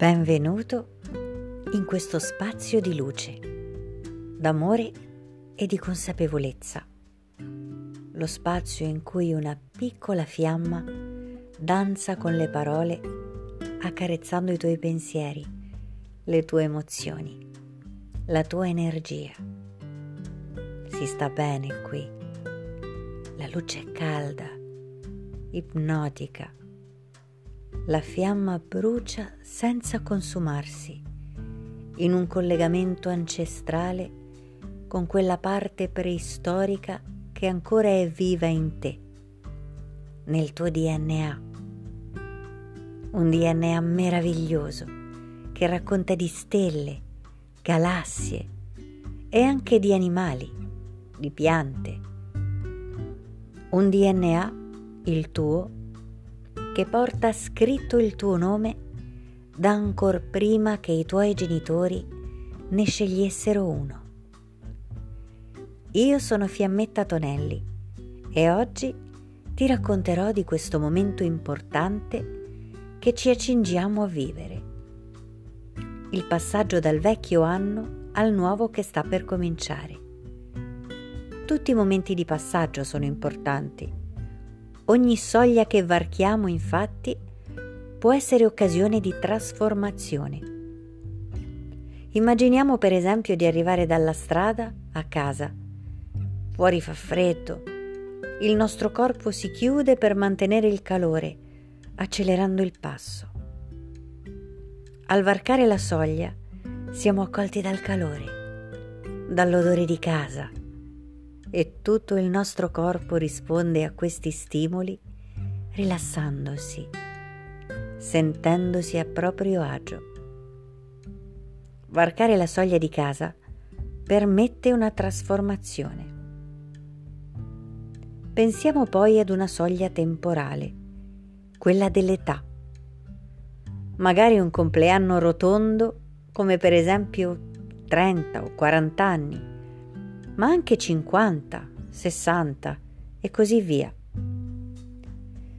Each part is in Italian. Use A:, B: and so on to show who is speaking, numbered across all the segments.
A: Benvenuto in questo spazio di luce, d'amore e di consapevolezza. Lo spazio in cui una piccola fiamma danza con le parole accarezzando i tuoi pensieri, le tue emozioni, la tua energia. Si sta bene qui. La luce è calda, ipnotica la fiamma brucia senza consumarsi, in un collegamento ancestrale con quella parte preistorica che ancora è viva in te, nel tuo DNA. Un DNA meraviglioso che racconta di stelle, galassie e anche di animali, di piante. Un DNA, il tuo, che porta scritto il tuo nome da ancor prima che i tuoi genitori ne scegliessero uno. Io sono Fiammetta Tonelli e oggi ti racconterò di questo momento importante che ci accingiamo a vivere. Il passaggio dal vecchio anno al nuovo che sta per cominciare. Tutti i momenti di passaggio sono importanti Ogni soglia che varchiamo, infatti, può essere occasione di trasformazione. Immaginiamo per esempio di arrivare dalla strada a casa. Fuori fa freddo, il nostro corpo si chiude per mantenere il calore, accelerando il passo. Al varcare la soglia siamo accolti dal calore, dall'odore di casa e tutto il nostro corpo risponde a questi stimoli rilassandosi, sentendosi a proprio agio. Varcare la soglia di casa permette una trasformazione. Pensiamo poi ad una soglia temporale, quella dell'età. Magari un compleanno rotondo, come per esempio 30 o 40 anni ma anche 50, 60 e così via.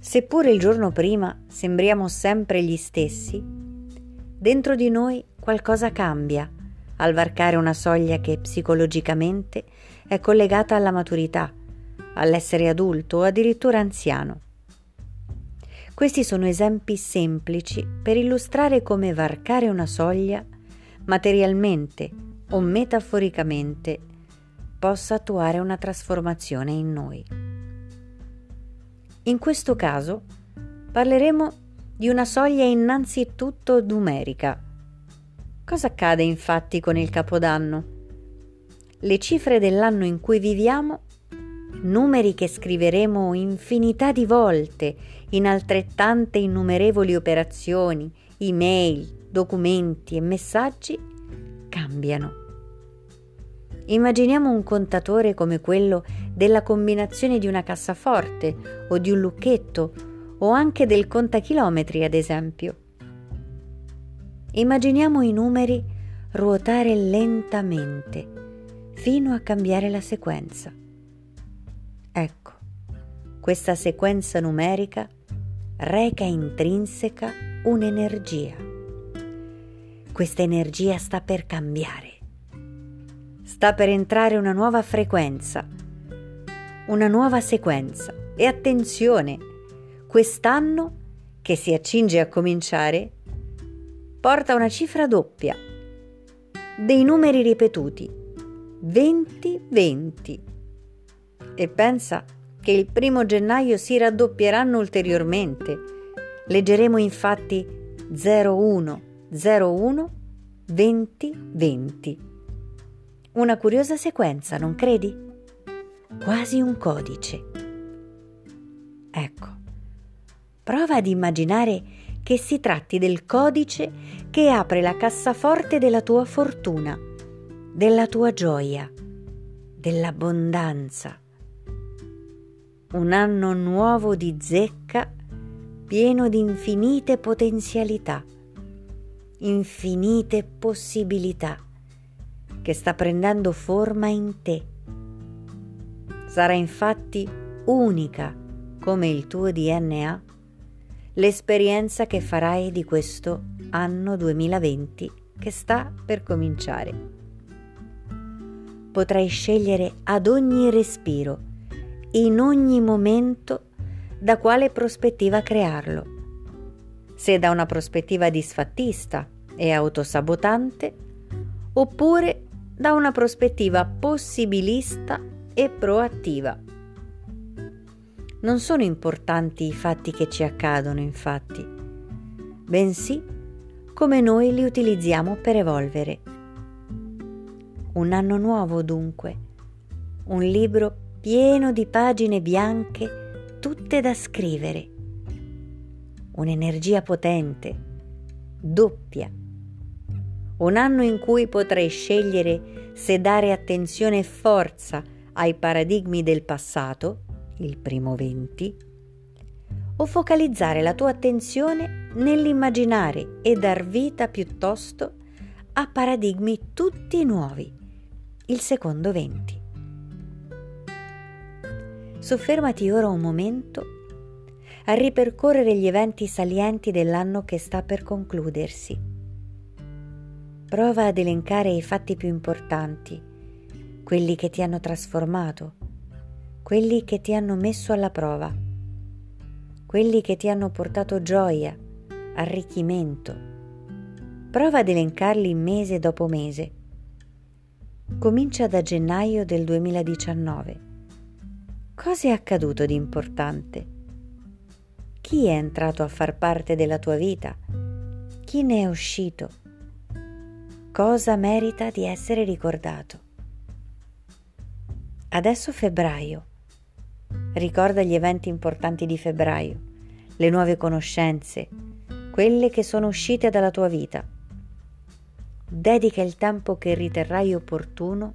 A: Seppure il giorno prima sembriamo sempre gli stessi, dentro di noi qualcosa cambia al varcare una soglia che psicologicamente è collegata alla maturità, all'essere adulto o addirittura anziano. Questi sono esempi semplici per illustrare come varcare una soglia materialmente o metaforicamente possa attuare una trasformazione in noi. In questo caso parleremo di una soglia innanzitutto numerica. Cosa accade infatti con il Capodanno? Le cifre dell'anno in cui viviamo, numeri che scriveremo infinità di volte in altrettante innumerevoli operazioni, email, documenti e messaggi, cambiano Immaginiamo un contatore come quello della combinazione di una cassaforte o di un lucchetto o anche del contachilometri, ad esempio. Immaginiamo i numeri ruotare lentamente fino a cambiare la sequenza. Ecco, questa sequenza numerica reca intrinseca un'energia. Questa energia sta per cambiare sta per entrare una nuova frequenza, una nuova sequenza. E attenzione, quest'anno che si accinge a cominciare porta una cifra doppia, dei numeri ripetuti, 20-20. E pensa che il primo gennaio si raddoppieranno ulteriormente. Leggeremo infatti 01 01 20 20. Una curiosa sequenza, non credi? Quasi un codice. Ecco, prova ad immaginare che si tratti del codice che apre la cassaforte della tua fortuna, della tua gioia, dell'abbondanza. Un anno nuovo di zecca pieno di infinite potenzialità, infinite possibilità che sta prendendo forma in te. Sarà infatti unica come il tuo DNA l'esperienza che farai di questo anno 2020 che sta per cominciare. Potrai scegliere ad ogni respiro, in ogni momento, da quale prospettiva crearlo. Se da una prospettiva disfattista e autosabotante, oppure da una prospettiva possibilista e proattiva. Non sono importanti i fatti che ci accadono, infatti, bensì come noi li utilizziamo per evolvere. Un anno nuovo dunque, un libro pieno di pagine bianche tutte da scrivere, un'energia potente, doppia, un anno in cui potrai scegliere se dare attenzione e forza ai paradigmi del passato, il primo 20, o focalizzare la tua attenzione nell'immaginare e dar vita piuttosto a paradigmi tutti nuovi, il secondo 20. Soffermati ora un momento a ripercorrere gli eventi salienti dell'anno che sta per concludersi. Prova ad elencare i fatti più importanti, quelli che ti hanno trasformato, quelli che ti hanno messo alla prova quelli che ti hanno portato gioia, arricchimento. Prova ad elencarli mese dopo mese. Comincia da gennaio del 2019. Cosa è accaduto di importante? Chi è entrato a far parte della tua vita? Chi ne è uscito? Cosa merita di essere ricordato? Adesso febbraio. Ricorda gli eventi importanti di febbraio, le nuove conoscenze, quelle che sono uscite dalla tua vita. Dedica il tempo che riterrai opportuno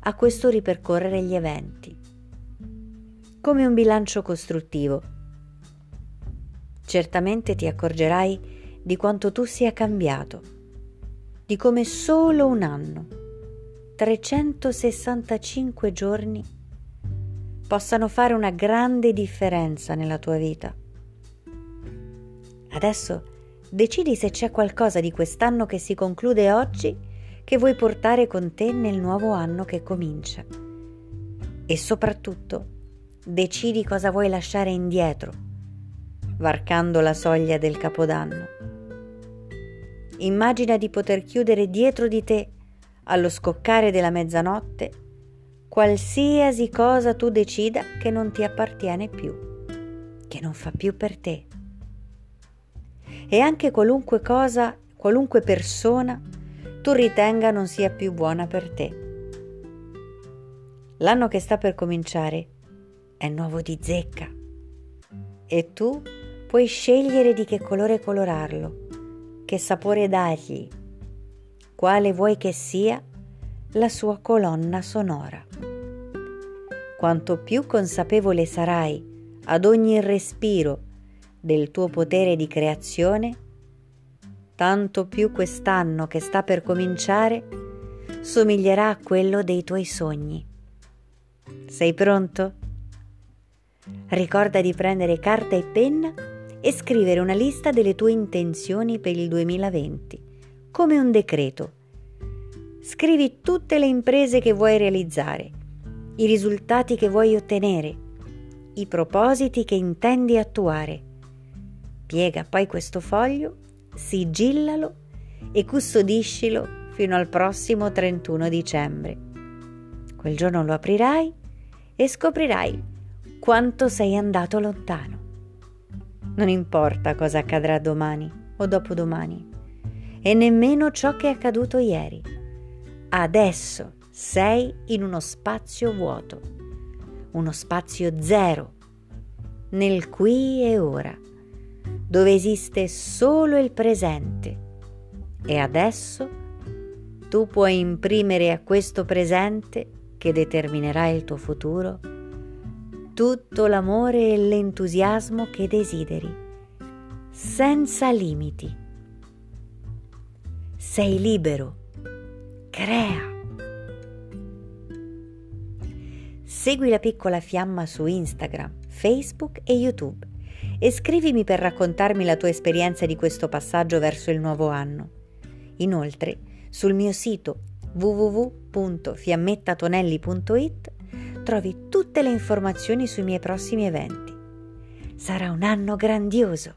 A: a questo ripercorrere gli eventi, come un bilancio costruttivo. Certamente ti accorgerai di quanto tu sia cambiato, di come solo un anno, 365 giorni, possano fare una grande differenza nella tua vita. Adesso decidi se c'è qualcosa di quest'anno che si conclude oggi che vuoi portare con te nel nuovo anno che comincia. E soprattutto decidi cosa vuoi lasciare indietro, varcando la soglia del Capodanno. Immagina di poter chiudere dietro di te, allo scoccare della mezzanotte, qualsiasi cosa tu decida che non ti appartiene più, che non fa più per te. E anche qualunque cosa, qualunque persona tu ritenga non sia più buona per te. L'anno che sta per cominciare è nuovo di zecca e tu puoi scegliere di che colore colorarlo, che sapore dargli, quale vuoi che sia la sua colonna sonora. Quanto più consapevole sarai ad ogni respiro del tuo potere di creazione, tanto più quest'anno che sta per cominciare somiglierà a quello dei tuoi sogni. Sei pronto? Ricorda di prendere carta e penna e scrivere una lista delle tue intenzioni per il 2020, come un decreto Scrivi tutte le imprese che vuoi realizzare, i risultati che vuoi ottenere, i propositi che intendi attuare. Piega poi questo foglio, sigillalo e custodiscilo fino al prossimo 31 dicembre. Quel giorno lo aprirai e scoprirai quanto sei andato lontano. Non importa cosa accadrà domani o dopodomani, e nemmeno ciò che è accaduto ieri Adesso sei in uno spazio vuoto, uno spazio zero, nel qui e ora, dove esiste solo il presente. E adesso tu puoi imprimere a questo presente che determinerà il tuo futuro tutto l'amore e l'entusiasmo che desideri, senza limiti. Sei libero Crea. Segui la piccola fiamma su Instagram, Facebook e YouTube e scrivimi per raccontarmi la tua esperienza di questo passaggio verso il nuovo anno. Inoltre, sul mio sito www.fiammettatonelli.it trovi tutte le informazioni sui miei prossimi eventi. Sarà un anno grandioso!